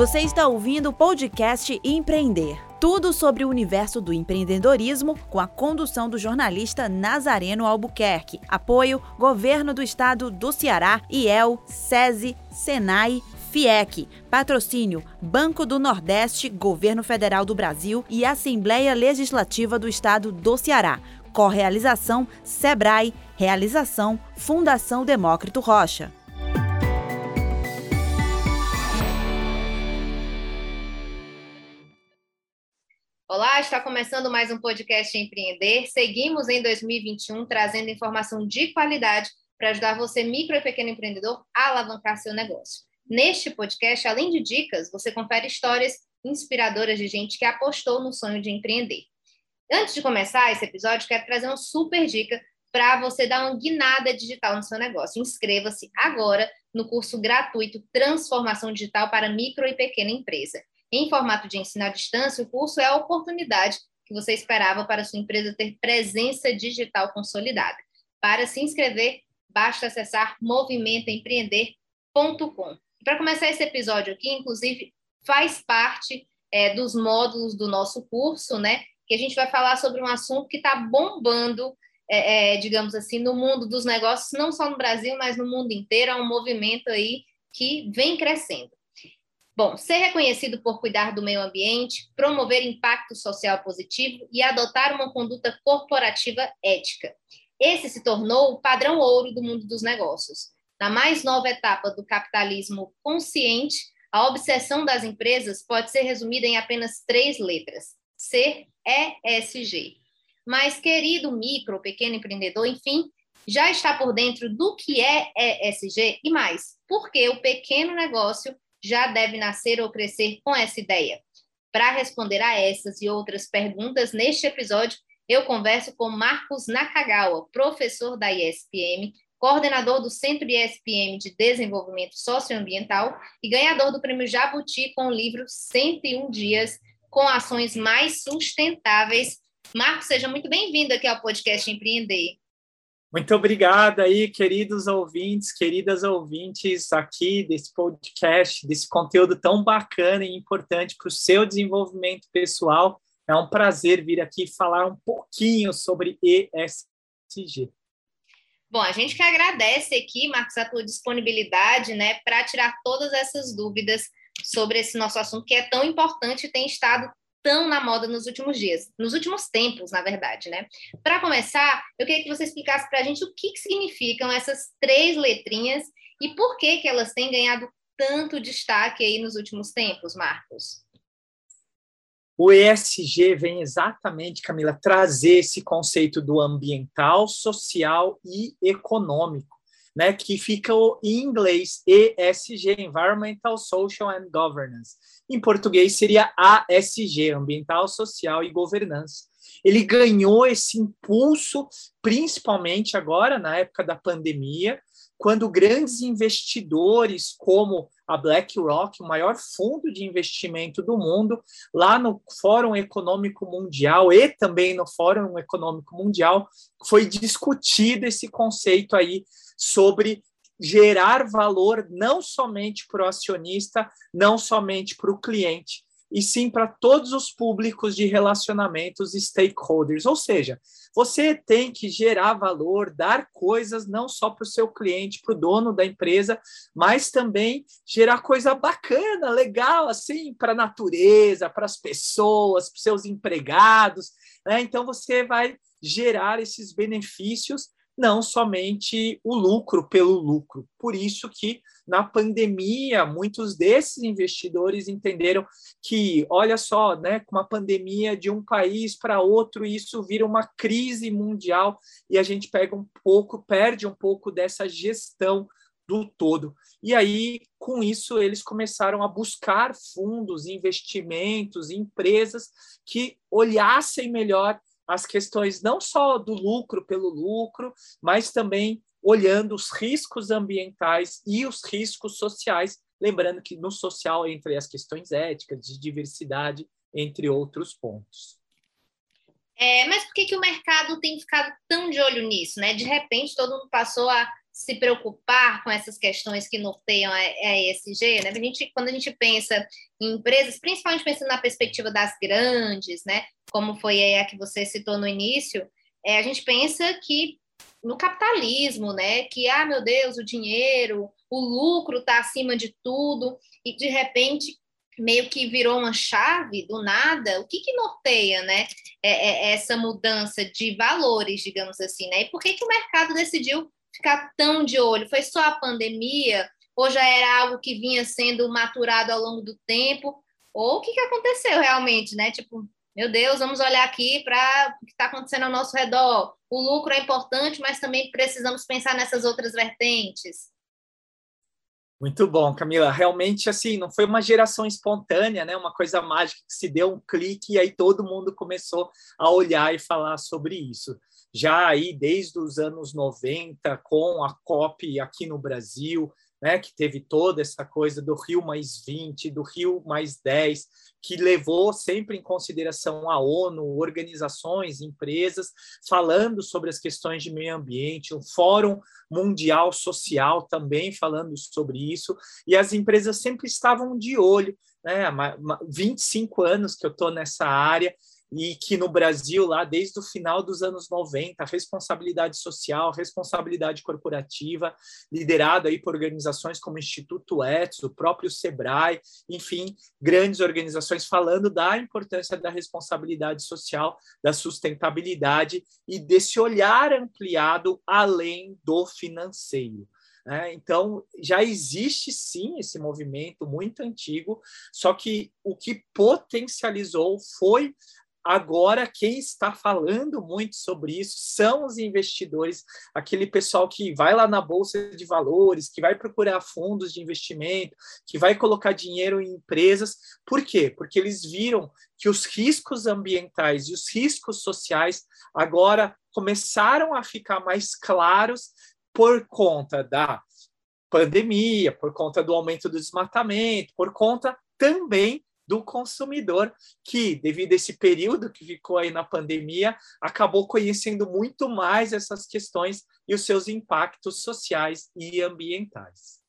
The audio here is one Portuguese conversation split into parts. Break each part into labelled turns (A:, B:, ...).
A: Você está ouvindo o podcast Empreender. Tudo sobre o universo do empreendedorismo com a condução do jornalista Nazareno Albuquerque. Apoio Governo do Estado do Ceará, IEL, SESI, SENAI, FIEC. Patrocínio Banco do Nordeste, Governo Federal do Brasil e Assembleia Legislativa do Estado do Ceará. Correalização Sebrae. Realização Fundação Demócrito Rocha.
B: Olá, está começando mais um podcast Empreender. Seguimos em 2021 trazendo informação de qualidade para ajudar você, micro e pequeno empreendedor, a alavancar seu negócio. Neste podcast, além de dicas, você confere histórias inspiradoras de gente que apostou no sonho de empreender. Antes de começar esse episódio, quero trazer uma super dica para você dar uma guinada digital no seu negócio. Inscreva-se agora no curso gratuito Transformação Digital para Micro e Pequena Empresa. Em formato de ensino à distância, o curso é a oportunidade que você esperava para sua empresa ter presença digital consolidada. Para se inscrever, basta acessar movimentoempreender.com. Para começar esse episódio aqui, inclusive, faz parte é, dos módulos do nosso curso, né? Que a gente vai falar sobre um assunto que está bombando, é, é, digamos assim, no mundo dos negócios, não só no Brasil, mas no mundo inteiro. É um movimento aí que vem crescendo. Bom, ser reconhecido por cuidar do meio ambiente, promover impacto social positivo e adotar uma conduta corporativa ética. Esse se tornou o padrão ouro do mundo dos negócios. Na mais nova etapa do capitalismo consciente, a obsessão das empresas pode ser resumida em apenas três letras: C, E, S, G. Mas, querido micro, pequeno empreendedor, enfim, já está por dentro do que é ESG e mais, porque o pequeno negócio já deve nascer ou crescer com essa ideia? Para responder a essas e outras perguntas, neste episódio, eu converso com Marcos Nakagawa, professor da ISPM, coordenador do Centro ISPM de Desenvolvimento Socioambiental e ganhador do Prêmio Jabuti com o livro 101 Dias com Ações Mais Sustentáveis. Marcos, seja muito bem-vindo aqui ao podcast Empreender.
C: Muito obrigado aí, queridos ouvintes, queridas ouvintes aqui desse podcast, desse conteúdo tão bacana e importante para o seu desenvolvimento pessoal. É um prazer vir aqui falar um pouquinho sobre ESG.
B: Bom, a gente que agradece aqui, Marcos, a tua disponibilidade, né, para tirar todas essas dúvidas sobre esse nosso assunto que é tão importante e tem estado tão na moda nos últimos dias, nos últimos tempos, na verdade, né? Para começar, eu queria que você explicasse para a gente o que, que significam essas três letrinhas e por que, que elas têm ganhado tanto destaque aí nos últimos tempos, Marcos.
C: O ESG vem exatamente, Camila, trazer esse conceito do ambiental, social e econômico, né, que fica em inglês ESG, Environmental, Social and Governance em português seria ASG, Ambiental, Social e Governança. Ele ganhou esse impulso, principalmente agora, na época da pandemia, quando grandes investidores como a BlackRock, o maior fundo de investimento do mundo, lá no Fórum Econômico Mundial e também no Fórum Econômico Mundial, foi discutido esse conceito aí sobre gerar valor não somente para o acionista, não somente para o cliente, e sim para todos os públicos de relacionamentos stakeholders. Ou seja, você tem que gerar valor, dar coisas não só para o seu cliente, para o dono da empresa, mas também gerar coisa bacana, legal, assim, para a natureza, para as pessoas, para os seus empregados. Né? Então, você vai gerar esses benefícios não somente o lucro pelo lucro. Por isso que na pandemia muitos desses investidores entenderam que, olha só, né, com uma pandemia de um país para outro, isso vira uma crise mundial e a gente pega um pouco, perde um pouco dessa gestão do todo. E aí, com isso, eles começaram a buscar fundos, investimentos, empresas que olhassem melhor as questões não só do lucro pelo lucro, mas também olhando os riscos ambientais e os riscos sociais, lembrando que no social entre as questões éticas, de diversidade, entre outros pontos.
B: É, mas por que, que o mercado tem ficado tão de olho nisso? Né? De repente, todo mundo passou a se preocupar com essas questões que norteiam a ESG, né? A gente, quando a gente pensa em empresas, principalmente pensando na perspectiva das grandes, né? Como foi a que você citou no início, é, a gente pensa que no capitalismo, né? Que, ah, meu Deus, o dinheiro, o lucro está acima de tudo, e de repente meio que virou uma chave do nada, o que, que norteia né, é, é, essa mudança de valores, digamos assim, né? E por que, que o mercado decidiu ficar tão de olho? Foi só a pandemia? Ou já era algo que vinha sendo maturado ao longo do tempo? Ou o que, que aconteceu realmente, né? Tipo, meu Deus, vamos olhar aqui para o que está acontecendo ao nosso redor. O lucro é importante, mas também precisamos pensar nessas outras vertentes.
C: Muito bom, Camila. Realmente, assim, não foi uma geração espontânea, né? Uma coisa mágica que se deu um clique e aí todo mundo começou a olhar e falar sobre isso já aí desde os anos 90, com a COP aqui no Brasil, né, que teve toda essa coisa do Rio mais 20, do Rio mais 10, que levou sempre em consideração a ONU, organizações, empresas, falando sobre as questões de meio ambiente, um Fórum Mundial Social também falando sobre isso, e as empresas sempre estavam de olho. Né, 25 anos que eu estou nessa área e que no Brasil, lá desde o final dos anos 90, responsabilidade social, responsabilidade corporativa, liderado aí por organizações como o Instituto Etos, o próprio Sebrae, enfim, grandes organizações falando da importância da responsabilidade social, da sustentabilidade e desse olhar ampliado além do financeiro. É, então, já existe sim esse movimento muito antigo, só que o que potencializou foi Agora, quem está falando muito sobre isso são os investidores, aquele pessoal que vai lá na bolsa de valores, que vai procurar fundos de investimento, que vai colocar dinheiro em empresas. Por quê? Porque eles viram que os riscos ambientais e os riscos sociais agora começaram a ficar mais claros por conta da pandemia, por conta do aumento do desmatamento, por conta também do consumidor, que, devido a esse período que ficou aí na pandemia, acabou conhecendo muito mais essas questões e os seus impactos sociais e ambientais.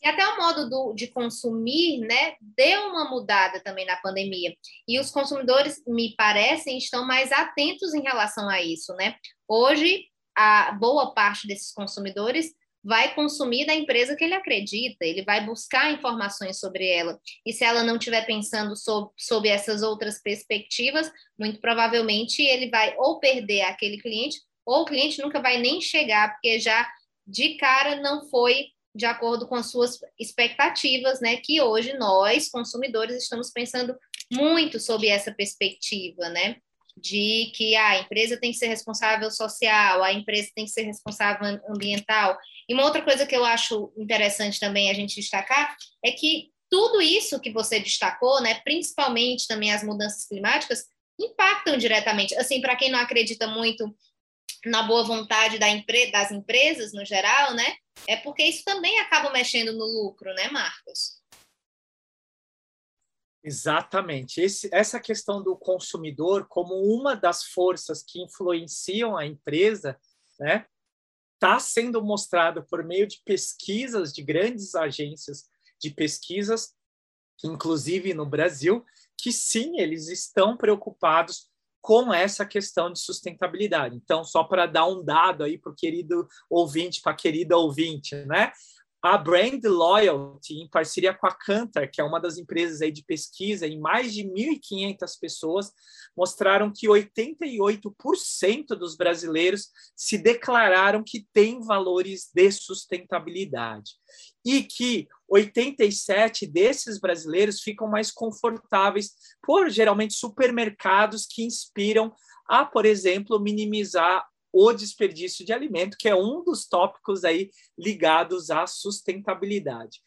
B: E até o modo do, de consumir, né, deu uma mudada também na pandemia. E os consumidores, me parecem, estão mais atentos em relação a isso, né? Hoje, a boa parte desses consumidores vai consumir da empresa que ele acredita, ele vai buscar informações sobre ela. E se ela não estiver pensando sob, sob essas outras perspectivas, muito provavelmente ele vai ou perder aquele cliente, ou o cliente nunca vai nem chegar, porque já de cara não foi de acordo com as suas expectativas, né? Que hoje nós, consumidores, estamos pensando muito sobre essa perspectiva, né? de que ah, a empresa tem que ser responsável social, a empresa tem que ser responsável ambiental. E uma outra coisa que eu acho interessante também a gente destacar é que tudo isso que você destacou, né, principalmente também as mudanças climáticas, impactam diretamente. Assim, para quem não acredita muito na boa vontade da empre das empresas no geral, né, é porque isso também acaba mexendo no lucro, né, Marcos?
C: Exatamente. Esse, essa questão do consumidor como uma das forças que influenciam a empresa, né, está sendo mostrado por meio de pesquisas de grandes agências de pesquisas, inclusive no Brasil, que sim, eles estão preocupados com essa questão de sustentabilidade. Então, só para dar um dado aí para o querido ouvinte, para a querida ouvinte, né? A Brand Loyalty, em parceria com a Kantar, que é uma das empresas aí de pesquisa, em mais de 1.500 pessoas, mostraram que 88% dos brasileiros se declararam que têm valores de sustentabilidade. E que 87 desses brasileiros ficam mais confortáveis por geralmente supermercados que inspiram a, por exemplo, minimizar o desperdício de alimento, que é um dos tópicos aí ligados à sustentabilidade.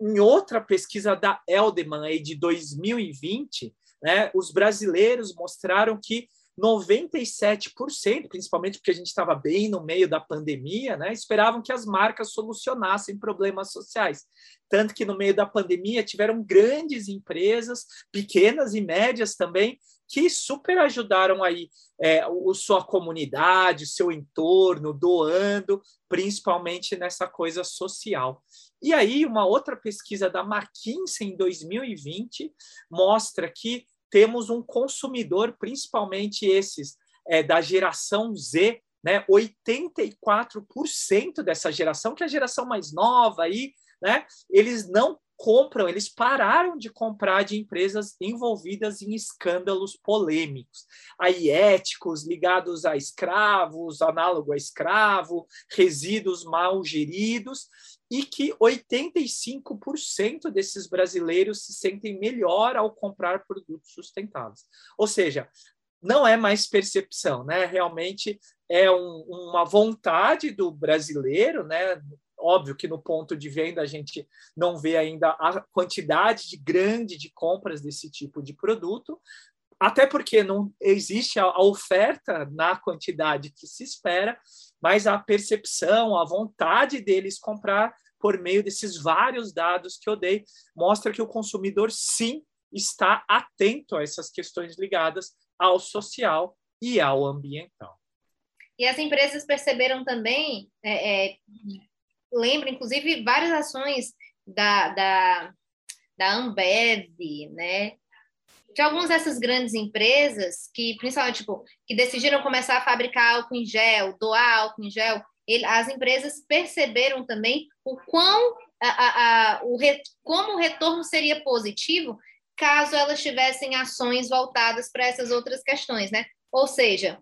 C: Em outra pesquisa da Eldeman aí de 2020, né, os brasileiros mostraram que 97%, principalmente porque a gente estava bem no meio da pandemia, né, esperavam que as marcas solucionassem problemas sociais. Tanto que no meio da pandemia tiveram grandes empresas, pequenas e médias também, que super ajudaram aí é, o, sua comunidade, seu entorno, doando, principalmente nessa coisa social. E aí, uma outra pesquisa da McKinsey em 2020 mostra que temos um consumidor, principalmente esses é, da geração Z, né? 84% dessa geração, que é a geração mais nova aí, né? Eles não compram, eles pararam de comprar de empresas envolvidas em escândalos polêmicos, aí éticos ligados a escravos, análogo a escravo, resíduos mal geridos, e que 85% desses brasileiros se sentem melhor ao comprar produtos sustentáveis. Ou seja, não é mais percepção, né? Realmente é um, uma vontade do brasileiro, né? Óbvio que no ponto de venda a gente não vê ainda a quantidade de grande de compras desse tipo de produto, até porque não existe a oferta na quantidade que se espera, mas a percepção, a vontade deles comprar por meio desses vários dados que eu dei, mostra que o consumidor sim está atento a essas questões ligadas ao social e ao ambiental.
B: E as empresas perceberam também, é, é, lembra inclusive várias ações da, da, da Ambev, né? De algumas dessas grandes empresas que, principalmente, tipo, que decidiram começar a fabricar álcool em gel, doar álcool em gel, ele, as empresas perceberam também o quão a, a, a, o re, como o retorno seria positivo caso elas tivessem ações voltadas para essas outras questões, né? Ou seja,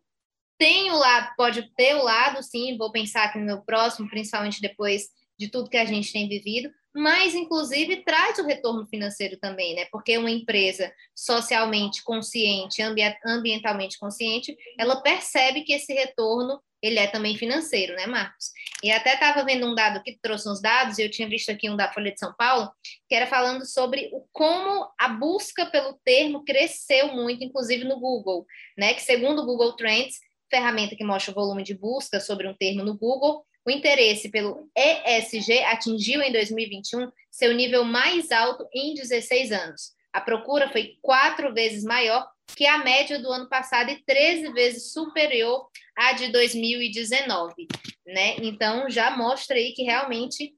B: tem o lado, pode ter o lado, sim, vou pensar aqui no meu próximo, principalmente depois de tudo que a gente tem vivido, mas inclusive traz o retorno financeiro também, né? Porque uma empresa socialmente consciente, ambientalmente consciente, ela percebe que esse retorno ele é também financeiro, né, Marcos? E até estava vendo um dado que trouxe uns dados, e eu tinha visto aqui um da Folha de São Paulo, que era falando sobre o, como a busca pelo termo cresceu muito, inclusive no Google, né? Que segundo o Google Trends, ferramenta que mostra o volume de busca sobre um termo no Google, o interesse pelo ESG atingiu em 2021 seu nível mais alto em 16 anos. A procura foi quatro vezes maior que a média do ano passado e 13 vezes superior à de 2019, né? Então já mostra aí que realmente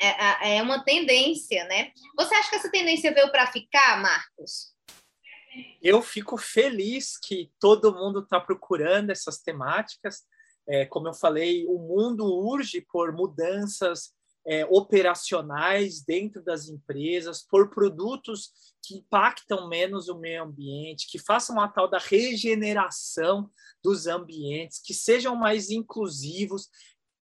B: é, é uma tendência, né? Você acha que essa tendência veio para ficar, Marcos?
C: Eu fico feliz que todo mundo está procurando essas temáticas. É, como eu falei, o mundo urge por mudanças é, operacionais dentro das empresas, por produtos que impactam menos o meio ambiente, que façam a tal da regeneração dos ambientes, que sejam mais inclusivos,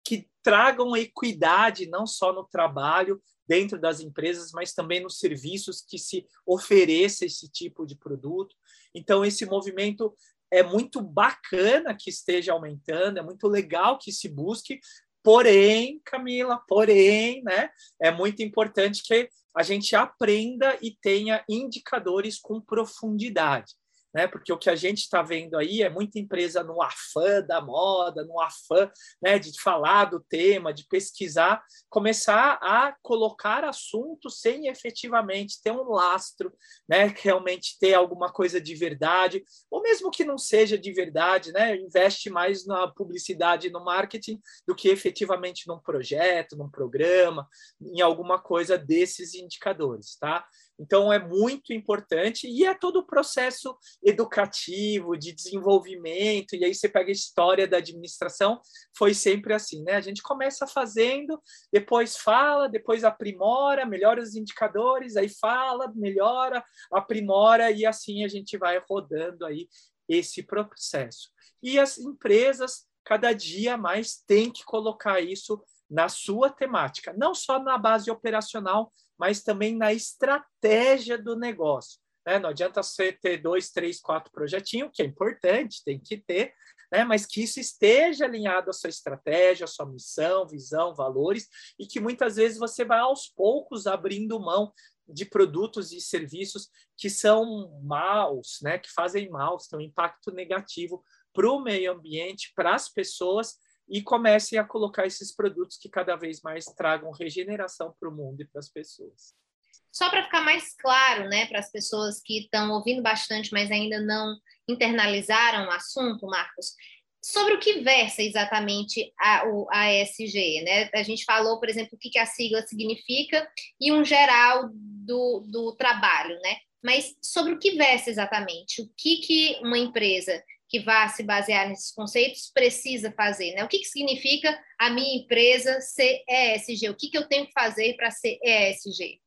C: que tragam equidade não só no trabalho dentro das empresas, mas também nos serviços que se ofereça esse tipo de produto. Então, esse movimento é muito bacana que esteja aumentando, é muito legal que se busque, porém, Camila, porém, né, é muito importante que a gente aprenda e tenha indicadores com profundidade né? Porque o que a gente está vendo aí é muita empresa no afã da moda, no afã né, de falar do tema, de pesquisar, começar a colocar assuntos sem efetivamente ter um lastro, né? Realmente ter alguma coisa de verdade, ou mesmo que não seja de verdade, né? Investe mais na publicidade no marketing do que efetivamente num projeto, num programa, em alguma coisa desses indicadores, tá? Então, é muito importante e é todo o processo educativo, de desenvolvimento. E aí você pega a história da administração, foi sempre assim, né? A gente começa fazendo, depois fala, depois aprimora, melhora os indicadores, aí fala, melhora, aprimora, e assim a gente vai rodando aí esse processo. E as empresas, cada dia mais, têm que colocar isso na sua temática, não só na base operacional, mas também na estratégia do negócio. Né? Não adianta você ter dois, três, quatro projetinhos, que é importante, tem que ter, né? mas que isso esteja alinhado à sua estratégia, à sua missão, visão, valores, e que muitas vezes você vai aos poucos abrindo mão de produtos e serviços que são maus, né? que fazem mal, que têm um impacto negativo para o meio ambiente, para as pessoas, e comecem a colocar esses produtos que cada vez mais tragam regeneração para o mundo e para as pessoas.
B: Só para ficar mais claro, né, para as pessoas que estão ouvindo bastante, mas ainda não internalizaram o assunto, Marcos, sobre o que versa exatamente a, o ASG, né? A gente falou, por exemplo, o que, que a sigla significa e um geral do, do trabalho, né? Mas sobre o que versa exatamente, o que, que uma empresa que vá se basear nesses conceitos precisa fazer, né? O que, que significa a minha empresa ser ESG? O que, que eu tenho que fazer para ser ESG?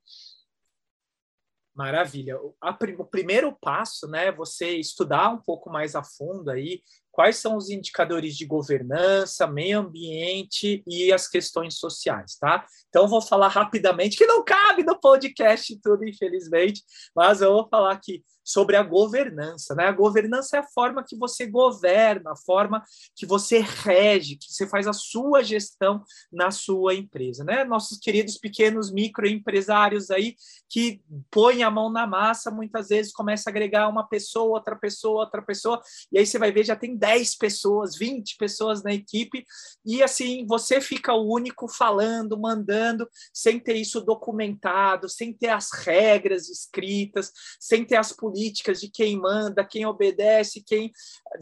C: Maravilha. O, primeiro passo, né, você estudar um pouco mais a fundo aí quais são os indicadores de governança, meio ambiente e as questões sociais, tá? Então, vou falar rapidamente, que não cabe no podcast tudo, infelizmente, mas eu vou falar aqui sobre a governança. Né? A governança é a forma que você governa, a forma que você rege, que você faz a sua gestão na sua empresa. Né? Nossos queridos pequenos microempresários aí que põem a mão na massa, muitas vezes começa a agregar uma pessoa, outra pessoa, outra pessoa, e aí você vai ver, já tem 10 pessoas, 20 pessoas na equipe, e assim você fica o único falando, mandando, sem ter isso documentado, sem ter as regras escritas, sem ter as políticas políticas de quem manda, quem obedece, quem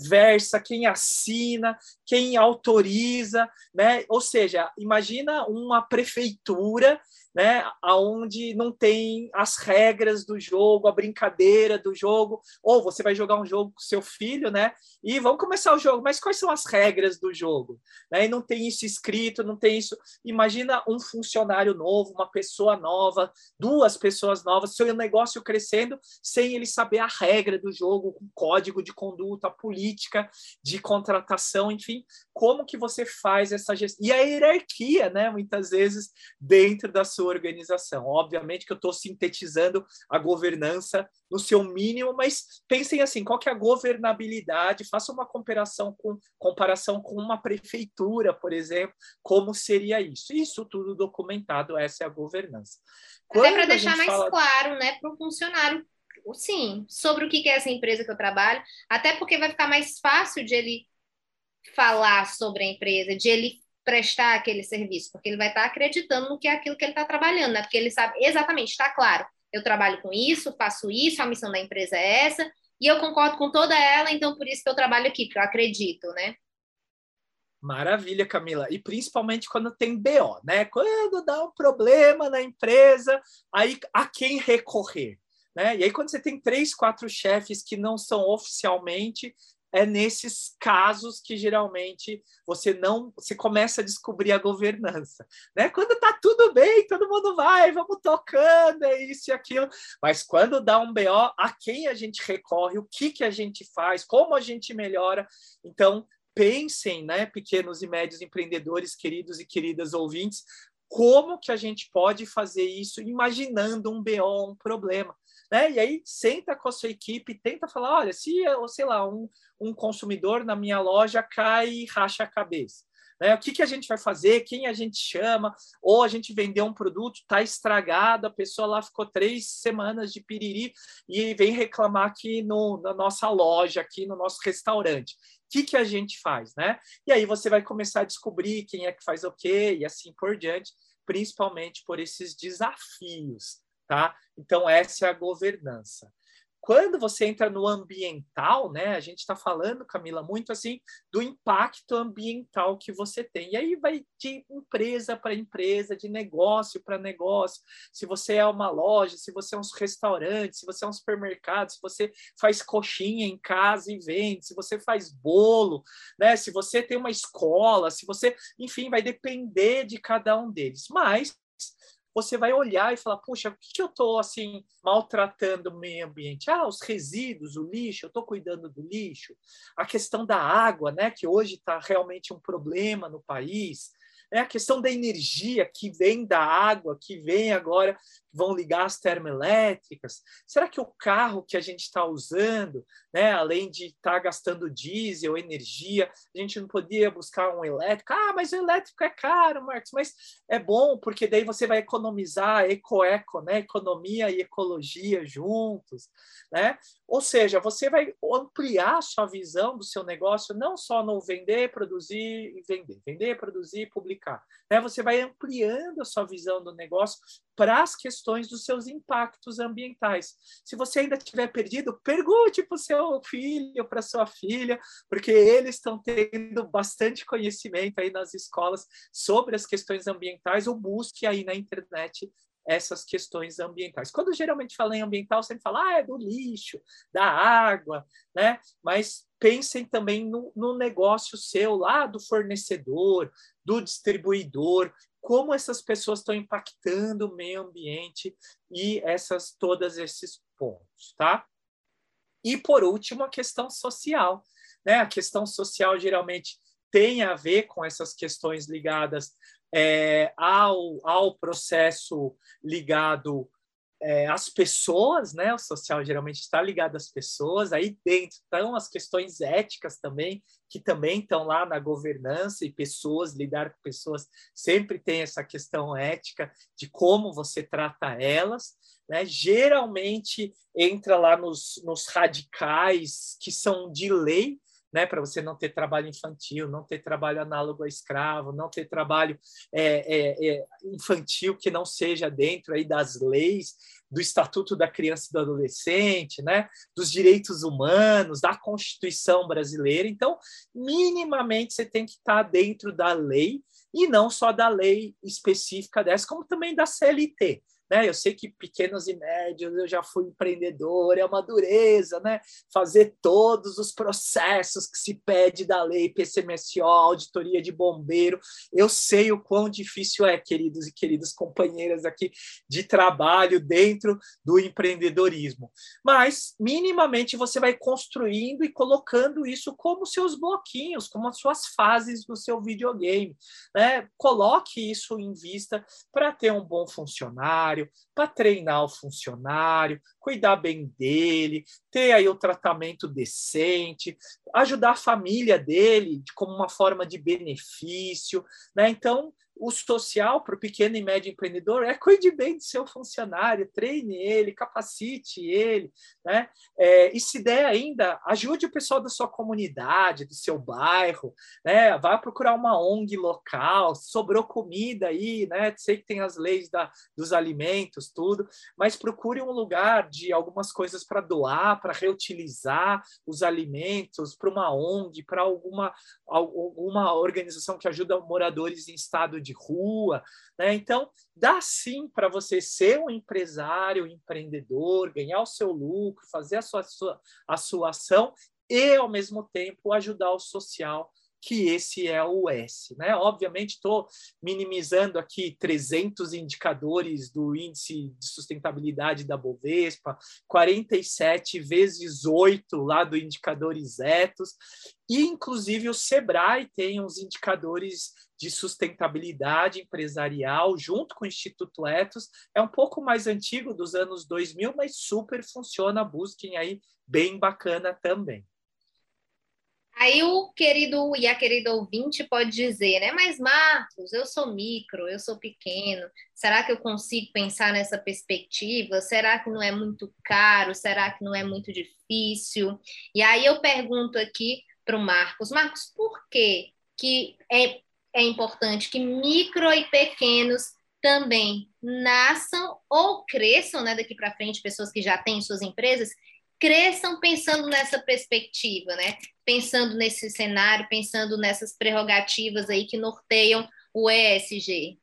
C: versa, quem assina, quem autoriza, né? Ou seja, imagina uma prefeitura né, aonde não tem as regras do jogo, a brincadeira do jogo, ou você vai jogar um jogo com seu filho, né, e vamos começar o jogo, mas quais são as regras do jogo? Né, e não tem isso escrito, não tem isso. Imagina um funcionário novo, uma pessoa nova, duas pessoas novas, seu negócio crescendo sem ele saber a regra do jogo, o código de conduta, a política de contratação, enfim, como que você faz essa gestão? E a hierarquia, né, muitas vezes dentro da sua organização. Obviamente que eu estou sintetizando a governança no seu mínimo, mas pensem assim, qual que é a governabilidade? Faça uma comparação com, comparação com uma prefeitura, por exemplo, como seria isso? Isso tudo documentado, essa é a governança.
B: Quando Até para deixar mais fala... claro né, para o funcionário sim, sobre o que é essa empresa que eu trabalho, até porque vai ficar mais fácil de ele falar sobre a empresa, de ele prestar aquele serviço, porque ele vai estar acreditando no que é aquilo que ele está trabalhando, né? Porque ele sabe exatamente, está claro, eu trabalho com isso, faço isso, a missão da empresa é essa, e eu concordo com toda ela, então por isso que eu trabalho aqui, porque eu acredito, né?
C: Maravilha, Camila. E principalmente quando tem BO, né? Quando dá um problema na empresa, aí a quem recorrer? Né? E aí, quando você tem três, quatro chefes que não são oficialmente é nesses casos que geralmente você não você começa a descobrir a governança, né? Quando tá tudo bem, todo mundo vai, vamos tocando, é isso e aquilo. Mas quando dá um BO, a quem a gente recorre, o que que a gente faz, como a gente melhora? Então, pensem, né, pequenos e médios empreendedores, queridos e queridas ouvintes, como que a gente pode fazer isso imaginando um BO, um problema. Né? E aí senta com a sua equipe, tenta falar, olha, se, sei lá, um, um consumidor na minha loja cai e racha a cabeça. Né? O que, que a gente vai fazer? Quem a gente chama? Ou a gente vendeu um produto, está estragado, a pessoa lá ficou três semanas de piriri e vem reclamar aqui no, na nossa loja, aqui no nosso restaurante. O que, que a gente faz? Né? E aí você vai começar a descobrir quem é que faz o quê e assim por diante, principalmente por esses desafios tá? Então, essa é a governança. Quando você entra no ambiental, né, a gente está falando, Camila, muito assim do impacto ambiental que você tem. E aí vai de empresa para empresa, de negócio para negócio. Se você é uma loja, se você é um restaurante, se você é um supermercado, se você faz coxinha em casa e vende, se você faz bolo, né, se você tem uma escola, se você, enfim, vai depender de cada um deles. Mas você vai olhar e falar, puxa, por que eu estou assim maltratando o meio ambiente? Ah, os resíduos, o lixo, eu estou cuidando do lixo. A questão da água, né, que hoje está realmente um problema no país. É a questão da energia que vem da água, que vem agora, vão ligar as termoelétricas? Será que o carro que a gente está usando, né, além de estar tá gastando diesel, energia, a gente não podia buscar um elétrico? Ah, mas o elétrico é caro, Marcos, mas é bom porque daí você vai economizar eco-eco, né, economia e ecologia juntos, né? Ou seja, você vai ampliar a sua visão do seu negócio não só no vender, produzir e vender, vender, produzir, publicar. Né? Você vai ampliando a sua visão do negócio para as questões dos seus impactos ambientais. Se você ainda tiver perdido, pergunte para o seu filho, para sua filha, porque eles estão tendo bastante conhecimento aí nas escolas sobre as questões ambientais, ou busque aí na internet essas questões ambientais. Quando geralmente fala em ambiental, sempre fala ah, é do lixo, da água, né? Mas pensem também no, no negócio seu lá do fornecedor, do distribuidor, como essas pessoas estão impactando o meio ambiente e essas todos esses pontos, tá? E por último, a questão social, né? A questão social geralmente tem a ver com essas questões ligadas é, ao, ao processo ligado é, às pessoas, né? O social geralmente está ligado às pessoas. Aí dentro estão as questões éticas também, que também estão lá na governança e pessoas, lidar com pessoas sempre tem essa questão ética de como você trata elas. Né? Geralmente entra lá nos, nos radicais que são de lei, né, para você não ter trabalho infantil, não ter trabalho análogo a escravo, não ter trabalho é, é, é, infantil que não seja dentro aí das leis do Estatuto da Criança e do Adolescente, né, dos direitos humanos, da Constituição brasileira. Então, minimamente você tem que estar dentro da lei e não só da lei específica dessa, como também da CLT. Né? Eu sei que pequenos e médios eu já fui empreendedor, é uma dureza, né? Fazer todos os processos que se pede da lei PCMSO, auditoria de bombeiro. Eu sei o quão difícil é, queridos e queridas companheiras aqui de trabalho dentro do empreendedorismo. Mas minimamente você vai construindo e colocando isso como seus bloquinhos, como as suas fases do seu videogame, né? Coloque isso em vista para ter um bom funcionário para treinar o funcionário, cuidar bem dele, ter aí o tratamento decente, ajudar a família dele como uma forma de benefício, né? Então, o social para o pequeno e médio empreendedor é cuide bem do seu funcionário, treine ele, capacite ele, né? É, e se der ainda, ajude o pessoal da sua comunidade, do seu bairro, né? Vá procurar uma ONG local, sobrou comida aí, né? Sei que tem as leis da, dos alimentos, tudo, mas procure um lugar de algumas coisas para doar, para reutilizar os alimentos, para uma ONG, para alguma, alguma organização que ajuda moradores em estado de rua. Né? Então, dá sim para você ser um empresário, um empreendedor, ganhar o seu lucro, fazer a sua, a sua, a sua ação e, ao mesmo tempo, ajudar o social que esse é o S. Né? Obviamente, estou minimizando aqui 300 indicadores do índice de sustentabilidade da Bovespa, 47 vezes 8 lá do indicador Isetos, e inclusive o Sebrae tem uns indicadores de sustentabilidade empresarial junto com o Instituto Etos. É um pouco mais antigo, dos anos 2000, mas super funciona, busquem aí, bem bacana também.
B: Aí o querido e a querida ouvinte pode dizer, né? Mas Marcos, eu sou micro, eu sou pequeno. Será que eu consigo pensar nessa perspectiva? Será que não é muito caro? Será que não é muito difícil? E aí eu pergunto aqui para o Marcos, Marcos, por que, que é, é importante que micro e pequenos também nasçam ou cresçam, né, daqui para frente, pessoas que já têm suas empresas, cresçam pensando nessa perspectiva, né? Pensando nesse cenário, pensando nessas prerrogativas aí que norteiam o ESG.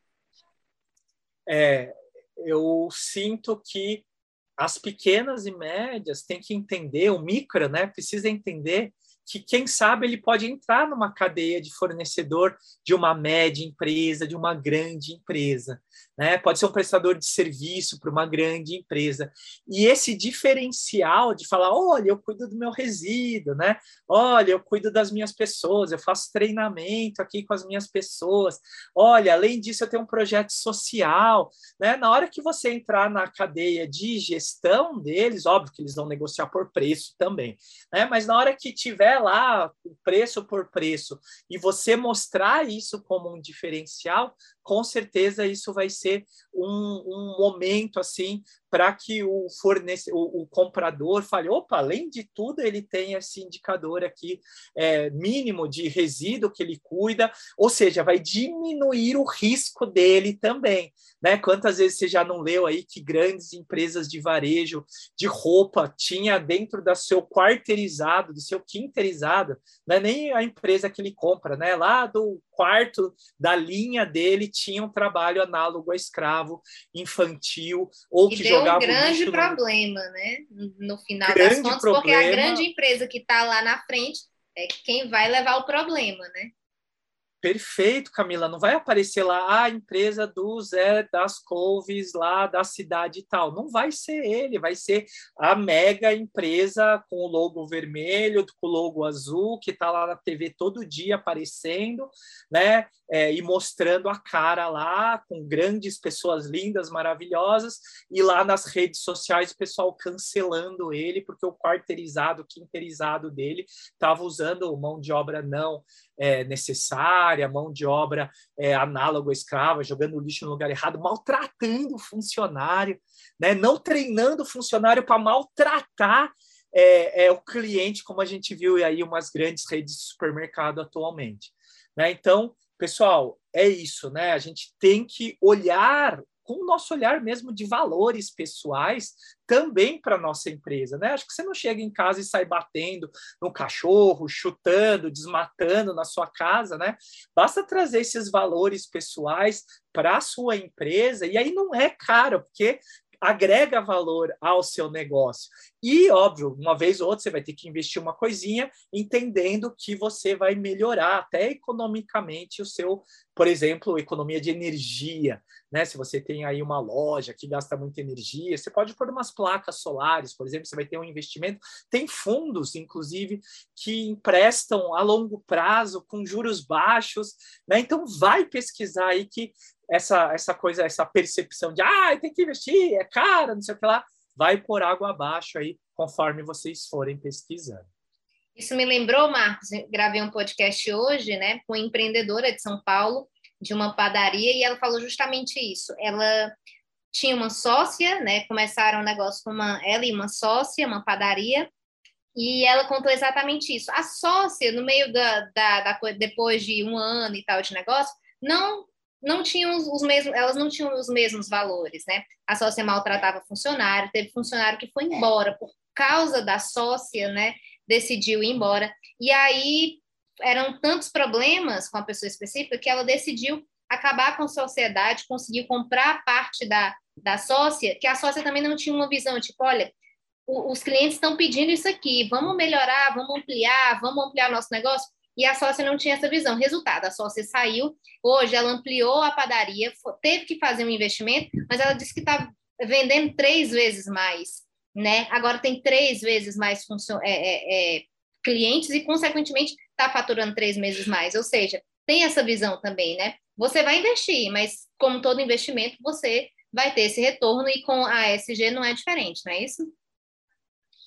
C: É, eu sinto que as pequenas e médias têm que entender, o micro, né, precisa entender que, quem sabe, ele pode entrar numa cadeia de fornecedor de uma média empresa, de uma grande empresa. Né? Pode ser um prestador de serviço para uma grande empresa. E esse diferencial de falar: olha, eu cuido do meu resíduo, né? olha, eu cuido das minhas pessoas, eu faço treinamento aqui com as minhas pessoas, olha, além disso, eu tenho um projeto social. Né? Na hora que você entrar na cadeia de gestão deles, óbvio que eles vão negociar por preço também, né? mas na hora que tiver lá preço por preço e você mostrar isso como um diferencial, com certeza isso vai ser um, um momento assim para que o, fornece, o, o, comprador fale, opa, além de tudo, ele tem esse indicador aqui é, mínimo de resíduo que ele cuida, ou seja, vai diminuir o risco dele também. Né? Quantas vezes você já não leu aí que grandes empresas de varejo de roupa tinha dentro do seu quarteirizado, do seu quinterizado, não é nem a empresa que ele compra, né? Lá do quarto da linha dele tinha um trabalho análogo a escravo infantil ou que jogava
B: um grande problema, né? No final
C: grande
B: das contas,
C: problema.
B: porque a grande empresa que está lá na frente é quem vai levar o problema, né?
C: Perfeito, Camila. Não vai aparecer lá ah, a empresa do Zé das Couves lá da cidade e tal. Não vai ser ele, vai ser a mega empresa com o logo vermelho, com o logo azul, que está lá na TV todo dia aparecendo, né? É, e mostrando a cara lá, com grandes pessoas lindas, maravilhosas, e lá nas redes sociais o pessoal cancelando ele, porque o quarteirizado, quinterizado dele estava usando mão de obra não é, necessária, mão de obra é, análogo à escrava, jogando lixo no lugar errado, maltratando o funcionário, né? não treinando o funcionário para maltratar é, é, o cliente, como a gente viu aí umas grandes redes de supermercado atualmente. Né? Então, pessoal, é isso, né? A gente tem que olhar com o nosso olhar mesmo de valores pessoais também para nossa empresa, né? Acho que você não chega em casa e sai batendo no cachorro, chutando, desmatando na sua casa, né? Basta trazer esses valores pessoais para a sua empresa e aí não é caro, porque agrega valor ao seu negócio. E, óbvio, uma vez ou outra você vai ter que investir uma coisinha, entendendo que você vai melhorar até economicamente o seu, por exemplo, economia de energia. Né? Se você tem aí uma loja que gasta muita energia, você pode pôr umas placas solares, por exemplo, você vai ter um investimento. Tem fundos, inclusive, que emprestam a longo prazo com juros baixos, né? Então vai pesquisar aí que essa, essa coisa, essa percepção de ah, tem que investir, é caro, não sei o que lá, vai por água abaixo aí, conforme vocês forem pesquisando.
B: Isso me lembrou, Marcos, gravei um podcast hoje, né, com uma empreendedora de São Paulo, de uma padaria, e ela falou justamente isso. Ela tinha uma sócia, né, começaram um negócio com uma, ela e uma sócia, uma padaria, e ela contou exatamente isso. A sócia, no meio da, da, da depois de um ano e tal de negócio, não não tinham os mesmos, elas não tinham os mesmos valores, né? A sócia maltratava funcionário, teve funcionário que foi embora por causa da sócia, né? Decidiu ir embora. E aí eram tantos problemas com a pessoa específica que ela decidiu acabar com a sociedade, conseguiu comprar parte da, da sócia, que a sócia também não tinha uma visão, tipo, olha, os clientes estão pedindo isso aqui, vamos melhorar, vamos ampliar, vamos ampliar nosso negócio e a sócia não tinha essa visão. Resultado, a sócia saiu, hoje ela ampliou a padaria, teve que fazer um investimento, mas ela disse que está vendendo três vezes mais, né? Agora tem três vezes mais é, é, é, clientes e, consequentemente, está faturando três meses mais. Ou seja, tem essa visão também, né? Você vai investir, mas como todo investimento, você vai ter esse retorno e com a ESG não é diferente, não é isso?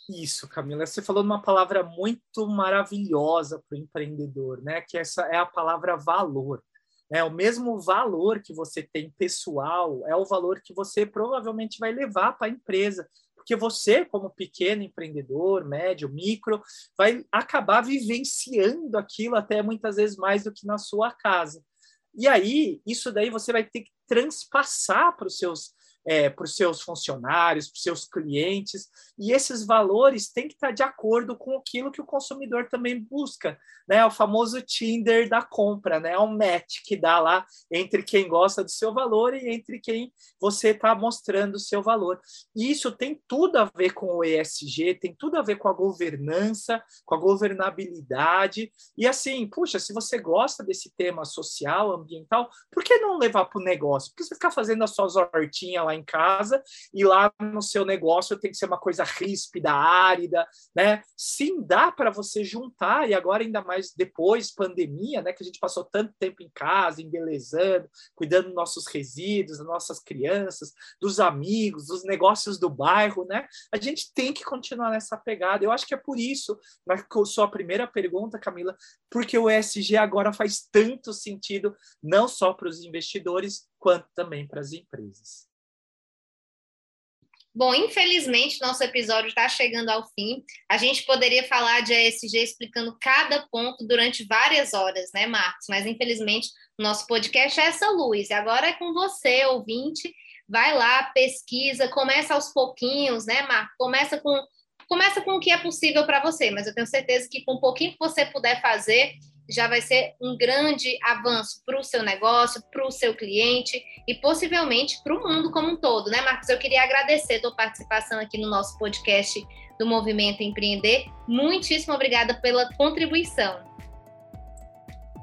C: Isso, Camila, você falou uma palavra muito maravilhosa para o empreendedor, né? Que essa é a palavra valor. É o mesmo valor que você tem pessoal, é o valor que você provavelmente vai levar para a empresa, porque você, como pequeno empreendedor, médio, micro, vai acabar vivenciando aquilo até muitas vezes mais do que na sua casa. E aí, isso daí você vai ter que transpassar para os seus é, para os seus funcionários, para os seus clientes, e esses valores têm que estar de acordo com aquilo que o consumidor também busca, né? O famoso Tinder da compra, né? É um match que dá lá entre quem gosta do seu valor e entre quem você está mostrando o seu valor. E isso tem tudo a ver com o ESG, tem tudo a ver com a governança, com a governabilidade, e assim, puxa, se você gosta desse tema social, ambiental, por que não levar para o negócio? Por que você ficar fazendo as suas hortinhas lá em casa e lá no seu negócio tem que ser uma coisa ríspida, árida, né? Sim, dá para você juntar, e agora ainda mais depois, pandemia, né? Que a gente passou tanto tempo em casa, embelezando, cuidando dos nossos resíduos, das nossas crianças, dos amigos, dos negócios do bairro, né? A gente tem que continuar nessa pegada. Eu acho que é por isso, na sua primeira pergunta, Camila, porque o ESG agora faz tanto sentido, não só para os investidores, quanto também para as empresas.
B: Bom, infelizmente, nosso episódio está chegando ao fim. A gente poderia falar de ESG explicando cada ponto durante várias horas, né, Marcos? Mas, infelizmente, nosso podcast é essa luz. E agora é com você, ouvinte. Vai lá, pesquisa, começa aos pouquinhos, né, Marcos? Começa com, começa com o que é possível para você, mas eu tenho certeza que com um pouquinho que você puder fazer, já vai ser um grande avanço para o seu negócio, para o seu cliente e possivelmente para o mundo como um todo, né, Marcos? Eu queria agradecer a tua participação aqui no nosso podcast do Movimento Empreender. Muitíssimo obrigada pela contribuição.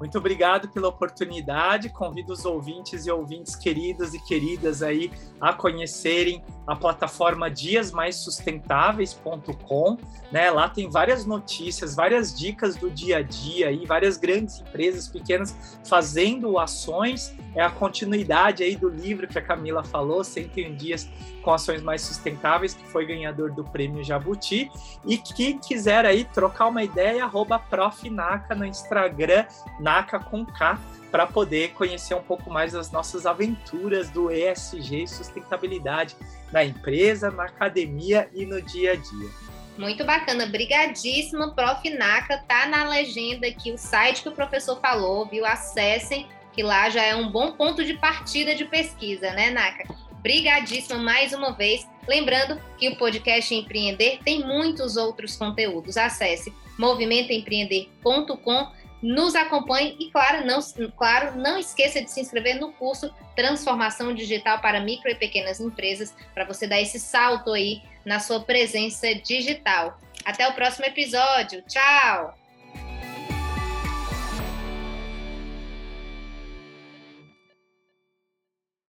C: Muito obrigado pela oportunidade. Convido os ouvintes e ouvintes queridos e queridas aí a conhecerem a plataforma diasmaissustentáveis.com, né? Lá tem várias notícias, várias dicas do dia a dia e várias grandes empresas pequenas fazendo ações. É a continuidade aí do livro que a Camila falou, 101 dias com ações mais sustentáveis, que foi ganhador do prêmio Jabuti. E quem quiser aí trocar uma ideia, arroba profnaca no Instagram, naca com K, para poder conhecer um pouco mais das nossas aventuras do ESG e sustentabilidade na empresa, na academia e no dia a dia.
B: Muito bacana, brigadíssimo, Prof. Naka, tá na legenda aqui o site que o professor falou, viu? Acessem, que lá já é um bom ponto de partida de pesquisa, né, Naka? Brigadíssima mais uma vez. Lembrando que o podcast Empreender tem muitos outros conteúdos. Acesse movimentoempreender.com, nos acompanhe e, claro não, claro, não esqueça de se inscrever no curso Transformação Digital para Micro e Pequenas Empresas, para você dar esse salto aí na sua presença digital. Até o próximo episódio. Tchau!